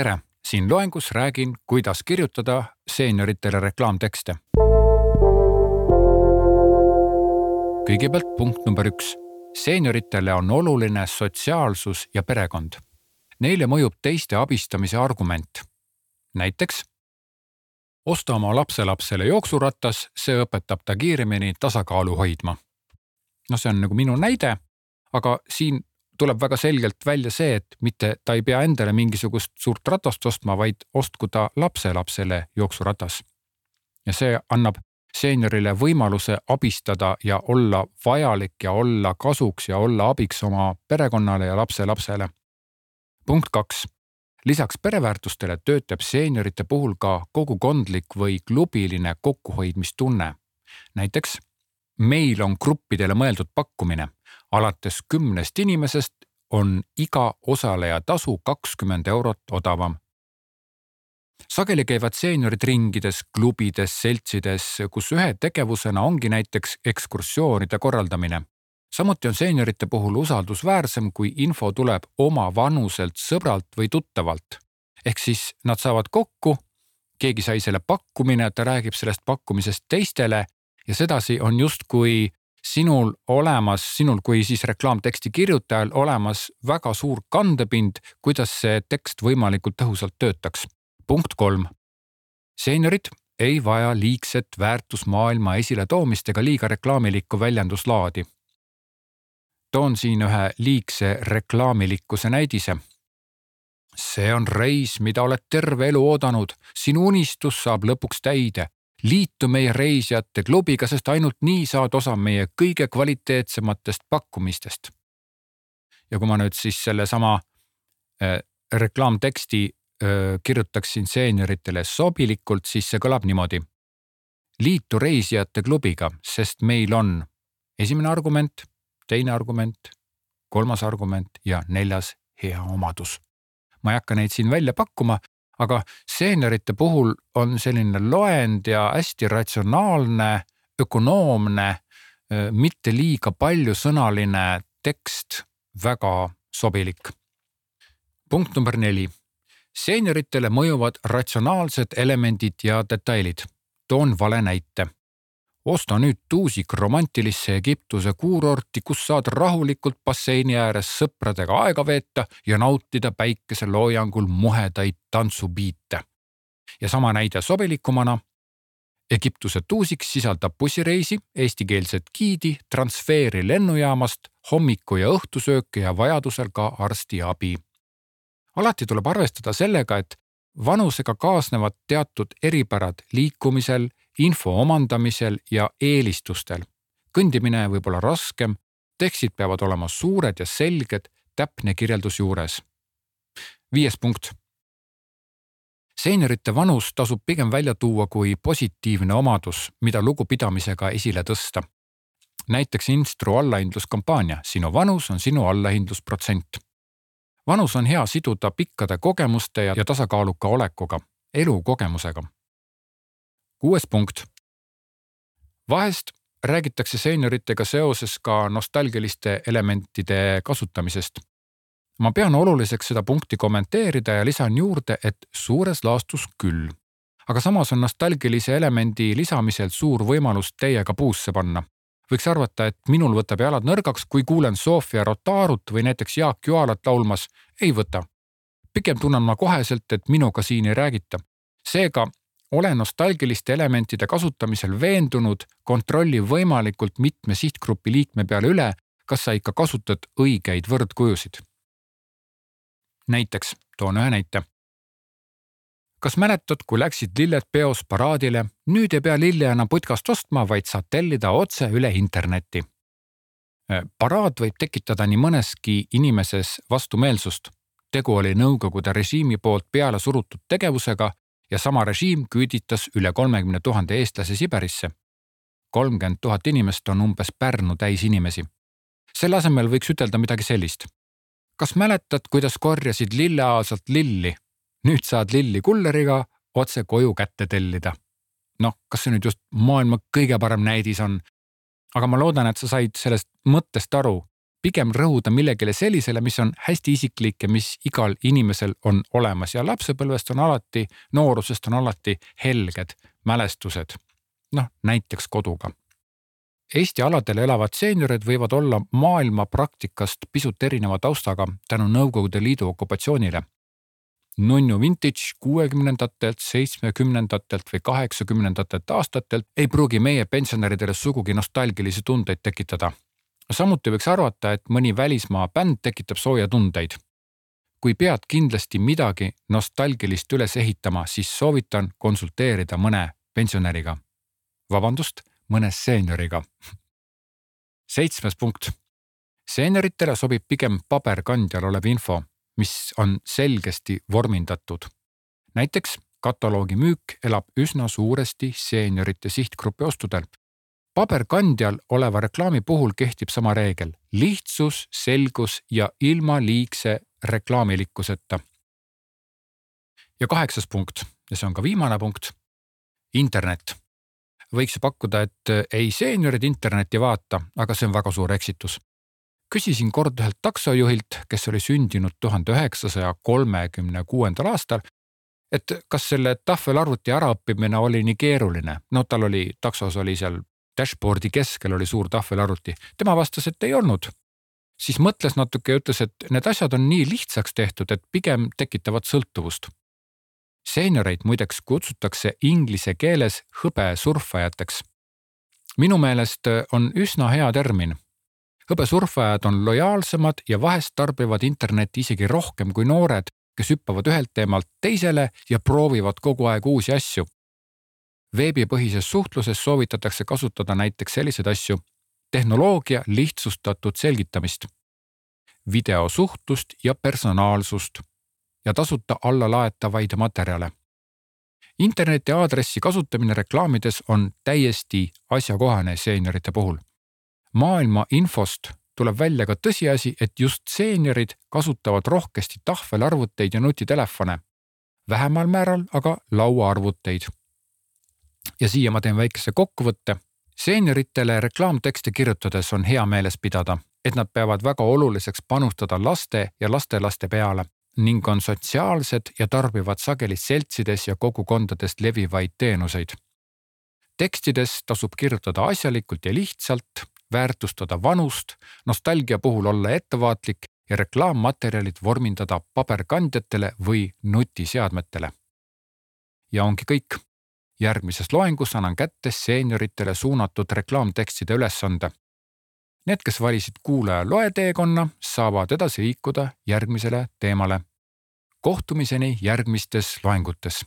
tere, siin loengus räägin, kuidas kirjutada seenioritele reklaamtekste. kõigepealt punkt number üks. seenioritele on oluline sotsiaalsus ja perekond. Neile mõjub teiste abistamise argument. näiteks osta oma lapselapsele jooksuratas, see õpetab ta kiiremini tasakaalu hoidma. noh, see on nagu minu näide, aga siin tuleb väga selgelt välja see, et mitte ta ei pea endale mingisugust suurt ratast ostma, vaid ostku ta lapselapsele jooksuratas. ja see annab seeniorile võimaluse abistada ja olla vajalik ja olla kasuks ja olla abiks oma perekonnale ja lapselapsele. punkt kaks lisaks pereväärtustele töötab seeniorite puhul ka kogukondlik või klubiline kokkuhoidmistunne. näiteks meil on gruppidele mõeldud pakkumine. Alates kümnest inimesest on iga osaleja tasu kakskümmend eurot odavam. sageli käivad seeniorid ringides, klubides, seltsides, kus ühe tegevusena ongi näiteks ekskursioonide korraldamine samuti on seeniorite puhul usaldusväärsem, kui info tuleb oma vanuselt sõbralt või tuttavalt. ehk siis nad saavad kokku, keegi sai selle pakkumine, ta räägib sellest pakkumisest teistele ja sedasi on justkui sinul olemas, sinul kui siis reklaamteksti kirjutajal olemas väga suur kandepind, kuidas see tekst võimalikult tõhusalt töötaks. punkt kolm. seeniorid ei vaja liigset väärtusmaailma esiletoomist ega liiga reklaamilikku väljenduslaadi toon siin ühe liigse reklaamilikkuse näidise. see on reis, mida oled terve elu oodanud, sinu unistus saab lõpuks täide. Liitu meie reisijate klubiga, sest ainult nii saad osa meie kõige kvaliteetsematest pakkumistest. ja kui ma nüüd siis sellesama äh, reklaamteksti äh, kirjutaksin seenioritele sobilikult, siis see kõlab niimoodi. liitu reisijate klubiga, sest meil on esimene argument teine argument, kolmas argument ja neljas hea omadus. ma ei hakka neid siin välja pakkuma, aga seeniorite puhul on selline loend ja hästi ratsionaalne, ökonoomne, mitte liiga paljusõnaline tekst väga sobilik. punkt number neli. seenioritele mõjuvad ratsionaalsed elemendid ja detailid. toon vale näite osta nüüd tuusik romantilisse Egiptuse kuurorti, kus saad rahulikult basseini ääres sõpradega aega veeta ja nautida päikeseloojangul muhedaid tantsubiite. ja sama näide sobilikumana. Egiptuse tuusik sisaldab bussireisi, eestikeelset giidi, transfeeri lennujaamast, hommiku ja õhtusööke ja vajadusel ka arstiabi. alati tuleb arvestada sellega, et vanusega kaasnevad teatud eripärad liikumisel info omandamisel ja eelistustel. kõndimine võib olla raskem, tekstid peavad olema suured ja selged, täpne kirjeldus juures. viies punkt. seeniorite vanus tasub pigem välja tuua kui positiivne omadus, mida lugupidamisega esile tõsta. näiteks Instru allahindluskampaania Sinu vanus on sinu allahindlusprotsent vanus on hea siduda pikkade kogemuste ja tasakaaluka olekuga, elukogemusega kuues punkt. vahest räägitakse seenioritega seoses ka nostalgiliste elementide kasutamisest. ma pean oluliseks seda punkti kommenteerida ja lisan juurde, et suures laastus küll. aga samas on nostalgilise elemendi lisamisel suur võimalus teiega puusse panna. võiks arvata, et minul võtab jalad nõrgaks, kui kuulen Sofia Rotarut või näiteks Jaak Joalat laulmas. ei võta. pigem tunnen ma koheselt, et minuga siin ei räägita. seega ole nostalgiliste elementide kasutamisel veendunud, kontrolli võimalikult mitme sihtgrupi liikme peale üle, kas sa ikka kasutad õigeid võrdkujusid. näiteks toon ühe näite. kas mäletad, kui läksid lilled peos paraadile, nüüd ei pea lille enam putkast ostma, vaid saad tellida otse üle interneti. paraad võib tekitada nii mõneski inimeses vastumeelsust. tegu oli Nõukogude režiimi poolt peale surutud tegevusega ja sama režiim küüditas üle kolmekümne tuhande eestlase Siberisse. kolmkümmend tuhat inimest on umbes Pärnu täis inimesi. selle asemel võiks ütelda midagi sellist. kas mäletad, kuidas korjasid lilleaasalt lilli? nüüd saad lilli kulleriga otse koju kätte tellida. noh, kas see nüüd just maailma kõige parem näidis on? aga ma loodan, et sa said sellest mõttest aru. Pigem rõhuda millegile sellisele, mis on hästi isiklik ja mis igal inimesel on olemas ja lapsepõlvest on alati, noorusest on alati helged mälestused. noh, näiteks koduga. Eesti aladel elavad seeniorid võivad olla maailma praktikast pisut erineva taustaga tänu Nõukogude Liidu okupatsioonile nunnu vintage kuuekümnendatelt, seitsmekümnendatelt või kaheksakümnendatelt aastatelt ei pruugi meie pensionäridele sugugi nostalgilisi tundeid tekitada. Samuti võiks arvata, et mõni välismaa bänd tekitab sooja tundeid. kui pead kindlasti midagi nostalgilist üles ehitama, siis soovitan konsulteerida mõne pensionäriga. vabandust, mõne seenioriga. seitsmes punkt. seenioritele sobib pigem paberkandjal olev info mis on selgesti vormindatud. näiteks kataloogi müük elab üsna suuresti seeniorite sihtgrupi ostudel. Paberkandjal oleva reklaami puhul kehtib sama reegel, lihtsus, selgus ja ilma liigse reklaamilikkuseta. ja kaheksas punkt ja see on ka viimane punkt. internet. võiks ju pakkuda, et ei seeniorid internetti vaata, aga see on väga suur eksitus küsisin kord ühelt taksojuhilt, kes oli sündinud tuhande üheksasaja kolmekümne kuuendal aastal, et kas selle tahvelarvuti äraõppimine oli nii keeruline. no tal oli, taksos oli seal dashboard'i keskel oli suur tahvelarvuti, tema vastas, et ei olnud. siis mõtles natuke ja ütles, et need asjad on nii lihtsaks tehtud, et pigem tekitavad sõltuvust. seenioreid muideks kutsutakse inglise keeles hõbesurfajateks. minu meelest on üsna hea termin hõbesurfajad on lojaalsemad ja vahest tarbivad internetti isegi rohkem kui noored, kes hüppavad ühelt teemalt teisele ja proovivad kogu aeg uusi asju. Veebipõhises suhtluses soovitatakse kasutada näiteks selliseid asju. tehnoloogia lihtsustatud selgitamist, videosuhtlust ja personaalsust ja tasuta allalaetavaid materjale interneti aadressi kasutamine reklaamides on täiesti asjakohane seeniorite puhul maailma infost tuleb välja ka tõsiasi, et just seeniorid kasutavad rohkesti tahvelarvuteid ja nutitelefone, vähemal määral aga lauaarvuteid. Ja siia ma teen väikese kokkuvõtte. seenioritele reklaamtekste kirjutades on hea meeles pidada, et nad peavad väga oluliseks panustada laste ja lastelaste peale ning on sotsiaalsed ja tarbivad sageli seltsides ja kogukondadest levivaid teenuseid tekstides tasub kirjutada asjalikult ja lihtsalt, väärtustada vanust, nostalgia puhul olla ettevaatlik ja reklaammaterjalid vormindada paberkandjatele või nutiseadmetele. ja ongi kõik. Järgmises loengus annan kätte seenioritele suunatud reklaamtekstide ülesande. Need, kes valisid kuulaja loeteekonna, saavad edasi liikuda järgmisele teemale. kohtumiseni järgmistes loengutes.